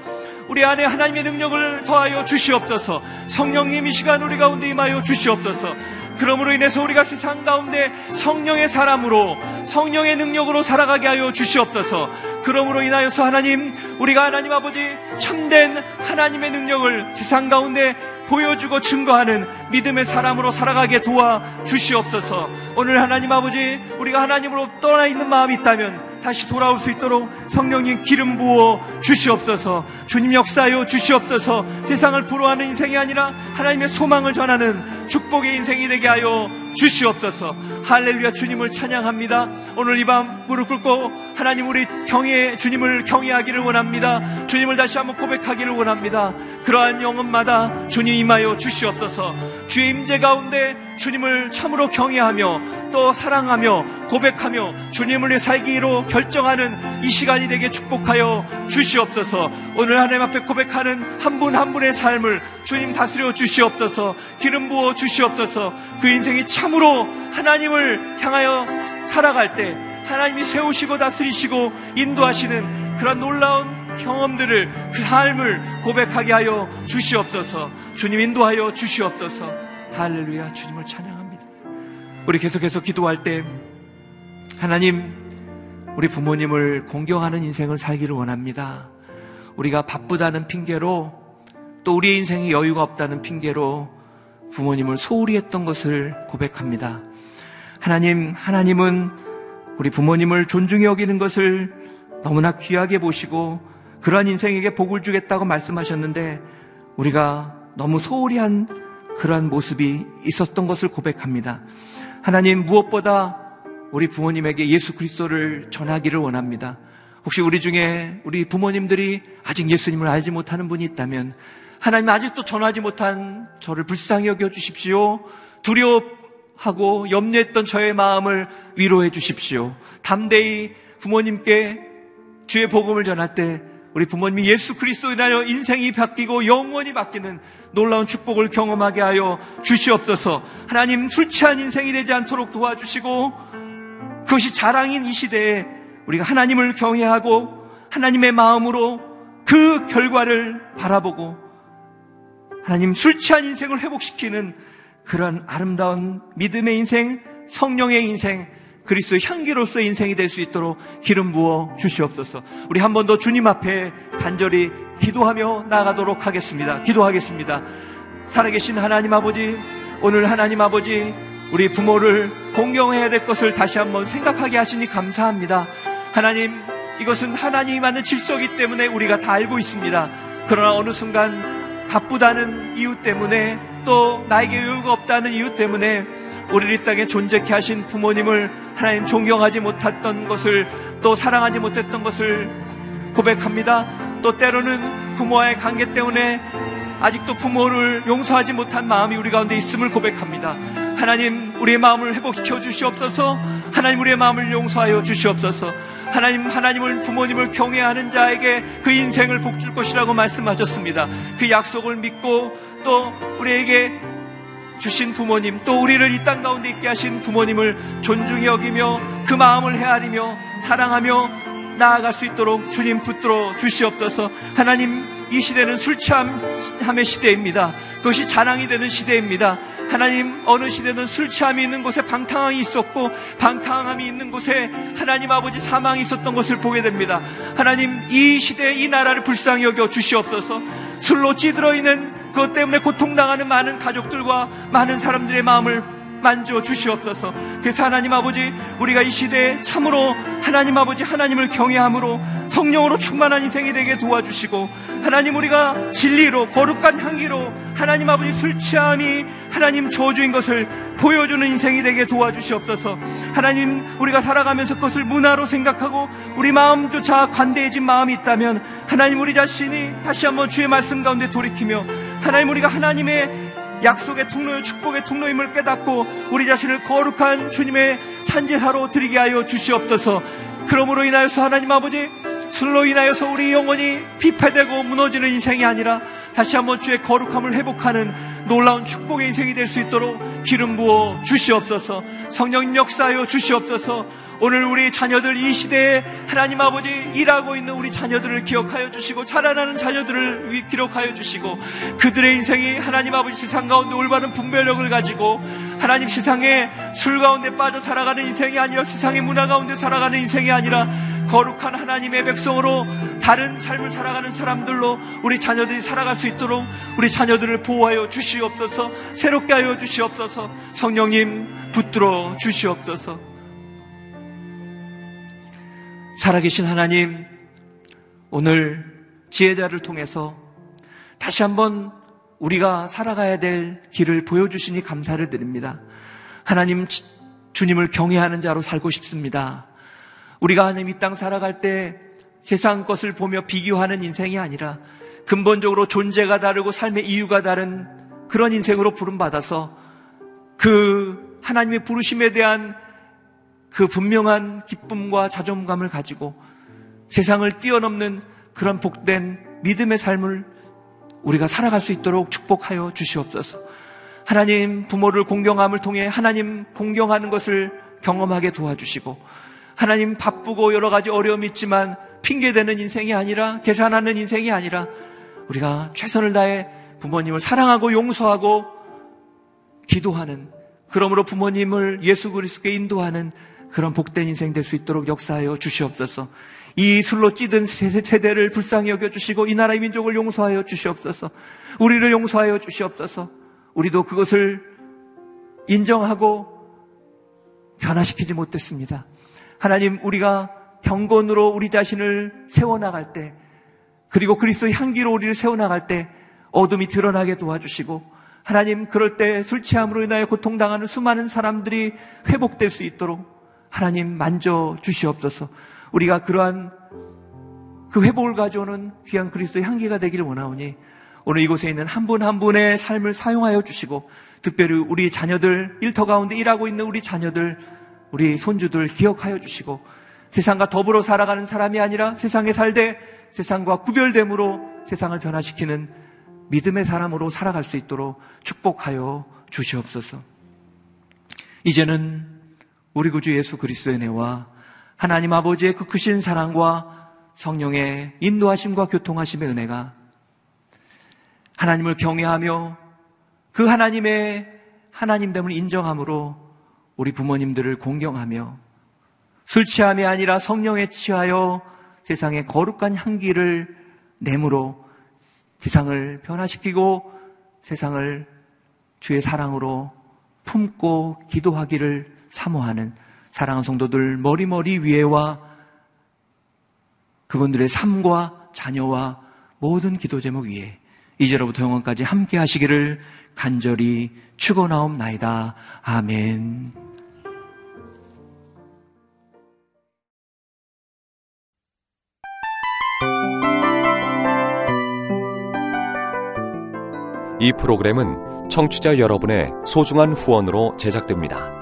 우리 안에 하나님의 능력을 더하여 주시옵소서. 성령님 이 시간 우리 가운데 임하여 주시옵소서. 그러므로 인해서 우리가 세상 가운데 성령의 사람으로 성령의 능력으로 살아가게 하여 주시옵소서. 그러므로 인하여서 하나님 우리가 하나님 아버지 참된 하나님의 능력을 세상 가운데 보여주고 증거하는 믿음의 사람으로 살아가게 도와 주시옵소서. 오늘 하나님 아버지 우리가 하나님으로 떠나 있는 마음이 있다면 다시 돌아올 수 있도록 성령님 기름 부어 주시옵소서. 주님 역사하여 주시옵소서. 세상을 부러워하는 인생이 아니라 하나님의 소망을 전하는 축복의 인생이 되게 하여 주시옵소서. 할렐루야 주님을 찬양합니다. 오늘 이 밤 무릎 꿇고 하나님 우리 경외 주님을 경외하기를 원합니다. 주님을 다시 한번 고백하기를 원합니다. 그러한 영혼마다 주님 임하여 주시옵소서. 주의 임재 가운데 주님을 참으로 경외하며 또 사랑하며 고백하며 주님을 위해 살기로 결정하는 이 시간이 되게 축복하여 주시옵소서. 오늘 하나님 앞에 고백하는 한 분한 한 분의 삶을 주님 다스려 주시옵소서. 기름 부어 주시옵소서. 그 인생이 참으로 하나님을 향하여 살아갈 때 하나님이 세우시고 다스리시고 인도하시는 그런 놀라운 경험들을 그 삶을 고백하게 하여 주시옵소서. 주님 인도하여 주시옵소서. 할렐루야. 주님을 찬양합니다. 우리 계속해서 기도할 때 하나님 우리 부모님을 공경하는 인생을 살기를 원합니다. 우리가 바쁘다는 핑계로 또 우리 인생에 여유가 없다는 핑계로 부모님을 소홀히 했던 것을 고백합니다. 하나님, 하나님은 우리 부모님을 존중해 여기는 것을 너무나 귀하게 보시고 그러한 인생에게 복을 주겠다고 말씀하셨는데 우리가 너무 소홀히 한 그러한 모습이 있었던 것을 고백합니다. 하나님 무엇보다 우리 부모님에게 예수 그리스도를 전하기를 원합니다. 혹시 우리 중에 우리 부모님들이 아직 예수님을 알지 못하는 분이 있다면 하나님 아직도 전하지 못한 저를 불쌍히 여겨 주십시오. 두려워하고 염려했던 저의 마음을 위로해 주십시오. 담대히 부모님께 주의 복음을 전할 때 우리 부모님이 예수 그리스도 인하여 인생이 바뀌고 영원히 바뀌는 놀라운 축복을 경험하게 하여 주시옵소서. 하나님 술 취한 인생이 되지 않도록 도와주시고 그것이 자랑인 이 시대에 우리가 하나님을 경외하고 하나님의 마음으로 그 결과를 바라보고 하나님 술 취한 인생을 회복시키는 그런 아름다운 믿음의 인생, 성령의 인생, 그리스도 향기로서 인생이 될 수 있도록 기름 부어 주시옵소서. 우리 한 번 더 주님 앞에 간절히 기도하며 나가도록 하겠습니다. 기도하겠습니다. 살아계신 하나님 아버지, 오늘 하나님 아버지, 우리 부모를 공경해야 될 것을 다시 한번 생각하게 하시니 감사합니다. 하나님, 이것은 하나님이 만든 질서이기 때문에 우리가 다 알고 있습니다. 그러나 어느 순간 바쁘다는 이유 때문에 또 나에게 여유가 없다는 이유 때문에 우리 이 땅에 존재케 하신 부모님을 하나님 존경하지 못했던 것을 또 사랑하지 못했던 것을 고백합니다. 또 때로는 부모와의 관계 때문에 아직도 부모를 용서하지 못한 마음이 우리 가운데 있음을 고백합니다. 하나님, 우리의 마음을 회복시켜 주시옵소서. 하나님, 우리의 마음을 용서하여 주시옵소서. 하나님, 하나님을 부모님을 경외하는 자에게 그 인생을 복 줄 것이라고 말씀하셨습니다. 그 약속을 믿고 또 우리에게 주신 부모님, 또 우리를 이 땅 가운데 있게 하신 부모님을 존중히 여기며 그 마음을 헤아리며 사랑하며 나아갈 수 있도록 주님 붙들어 주시옵소서. 하나님, 이 시대는 술 취함의 시대입니다. 그것이 자랑이 되는 시대입니다. 하나님 어느 시대는 술 취함이 있는 곳에 방탕함이 있었고 방탕함이 있는 곳에 하나님 아버지 사망이 있었던 것을 보게 됩니다. 하나님 이 시대 이 나라를 불쌍히 여겨 주시옵소서. 술로 찌들어 있는 그것 때문에 고통당하는 많은 가족들과 많은 사람들의 마음을 만져 주시옵소서. 그래서 하나님 아버지 우리가 이 시대에 참으로 하나님 아버지 하나님을 경외함으로 성령으로 충만한 인생이 되게 도와주시고 하나님 우리가 진리로 거룩한 향기로 하나님 아버지 술 취함이 하나님 저주인 것을 보여주는 인생이 되게 도와주시옵소서. 하나님 우리가 살아가면서 그것을 문화로 생각하고 우리 마음조차 관대해진 마음이 있다면 하나님 우리 자신이 다시 한번 주의 말씀 가운데 돌이키며 하나님 우리가 하나님의 약속의 통로요 축복의 통로임을 깨닫고 우리 자신을 거룩한 주님의 산제사로 드리게 하여 주시옵소서. 그러므로 인하여서 하나님 아버지 술로 인하여서 우리 영혼이 피폐되고 무너지는 인생이 아니라 다시 한번 주의 거룩함을 회복하는 놀라운 축복의 인생이 될 수 있도록 기름 부어 주시옵소서. 성령 역사하여 주시옵소서. 오늘 우리 자녀들 이 시대에 하나님 아버지 일하고 있는 우리 자녀들을 기억하여 주시고 자라나는 자녀들을 기록하여 주시고 그들의 인생이 하나님 아버지 세상 가운데 올바른 분별력을 가지고 하나님 세상에 술 가운데 빠져 살아가는 인생이 아니라 세상의 문화 가운데 살아가는 인생이 아니라 거룩한 하나님의 백성으로 다른 삶을 살아가는 사람들로 우리 자녀들이 살아갈 수 있도록 우리 자녀들을 보호하여 주시옵소서 새롭게 하여 주시옵소서 성령님 붙들어 주시옵소서 살아계신 하나님, 오늘 지혜자를 통해서 다시 한번 우리가 살아가야 될 길을 보여주시니 감사를 드립니다. 하나님, 주님을 경외하는 자로 살고 싶습니다. 우리가 하나님 이 땅 살아갈 때 세상 것을 보며 비교하는 인생이 아니라 근본적으로 존재가 다르고 삶의 이유가 다른 그런 인생으로 부름받아서 그 하나님의 부르심에 대한 그 분명한 기쁨과 자존감을 가지고 세상을 뛰어넘는 그런 복된 믿음의 삶을 우리가 살아갈 수 있도록 축복하여 주시옵소서. 하나님 부모를 공경함을 통해 하나님 공경하는 것을 경험하게 도와주시고 하나님 바쁘고 여러 가지 어려움이 있지만 핑계대는 인생이 아니라 계산하는 인생이 아니라 우리가 최선을 다해 부모님을 사랑하고 용서하고 기도하는 그러므로 부모님을 예수 그리스도께 인도하는 그런 복된 인생 될 수 있도록 역사하여 주시옵소서. 이 술로 찌든 세대를 불쌍히 여겨 주시고 이 나라의 민족을 용서하여 주시옵소서. 우리를 용서하여 주시옵소서. 우리도 그것을 인정하고 변화시키지 못했습니다. 하나님, 우리가 경건으로 우리 자신을 세워나갈 때, 그리고 그리스도의 향기로 우리를 세워나갈 때 어둠이 드러나게 도와주시고, 하나님, 그럴 때 술 취함으로 인하여 고통당하는 수많은 사람들이 회복될 수 있도록 하나님 만져 주시옵소서. 우리가 그러한 그 회복을 가져오는 귀한 그리스도의 향기가 되기를 원하오니 오늘 이곳에 있는 한 분한 한 분의 삶을 사용하여 주시고 특별히 우리 자녀들 일터 가운데 일하고 있는 우리 자녀들 우리 손주들 기억하여 주시고 세상과 더불어 살아가는 사람이 아니라 세상에 살되 세상과 구별됨으로 세상을 변화시키는 믿음의 사람으로 살아갈 수 있도록 축복하여 주시옵소서. 이제는 우리 구주 예수 그리스도의 은혜와 하나님 아버지의 그 크신 사랑과 성령의 인도하심과 교통하심의 은혜가 하나님을 경외하며 그 하나님의 하나님됨을 인정함으로 우리 부모님들을 공경하며 술 취함이 아니라 성령에 취하여 세상의 거룩한 향기를 내므로 세상을 변화시키고 세상을 주의 사랑으로 품고 기도하기를 사모하는 사랑하는 성도들 머리머리 위에와 그분들의 삶과 자녀와 모든 기도 제목 위에 이제로부터 영원까지 함께 하시기를 간절히 축원하옵나이다. 아멘. 이 프로그램은 청취자 여러분의 소중한 후원으로 제작됩니다.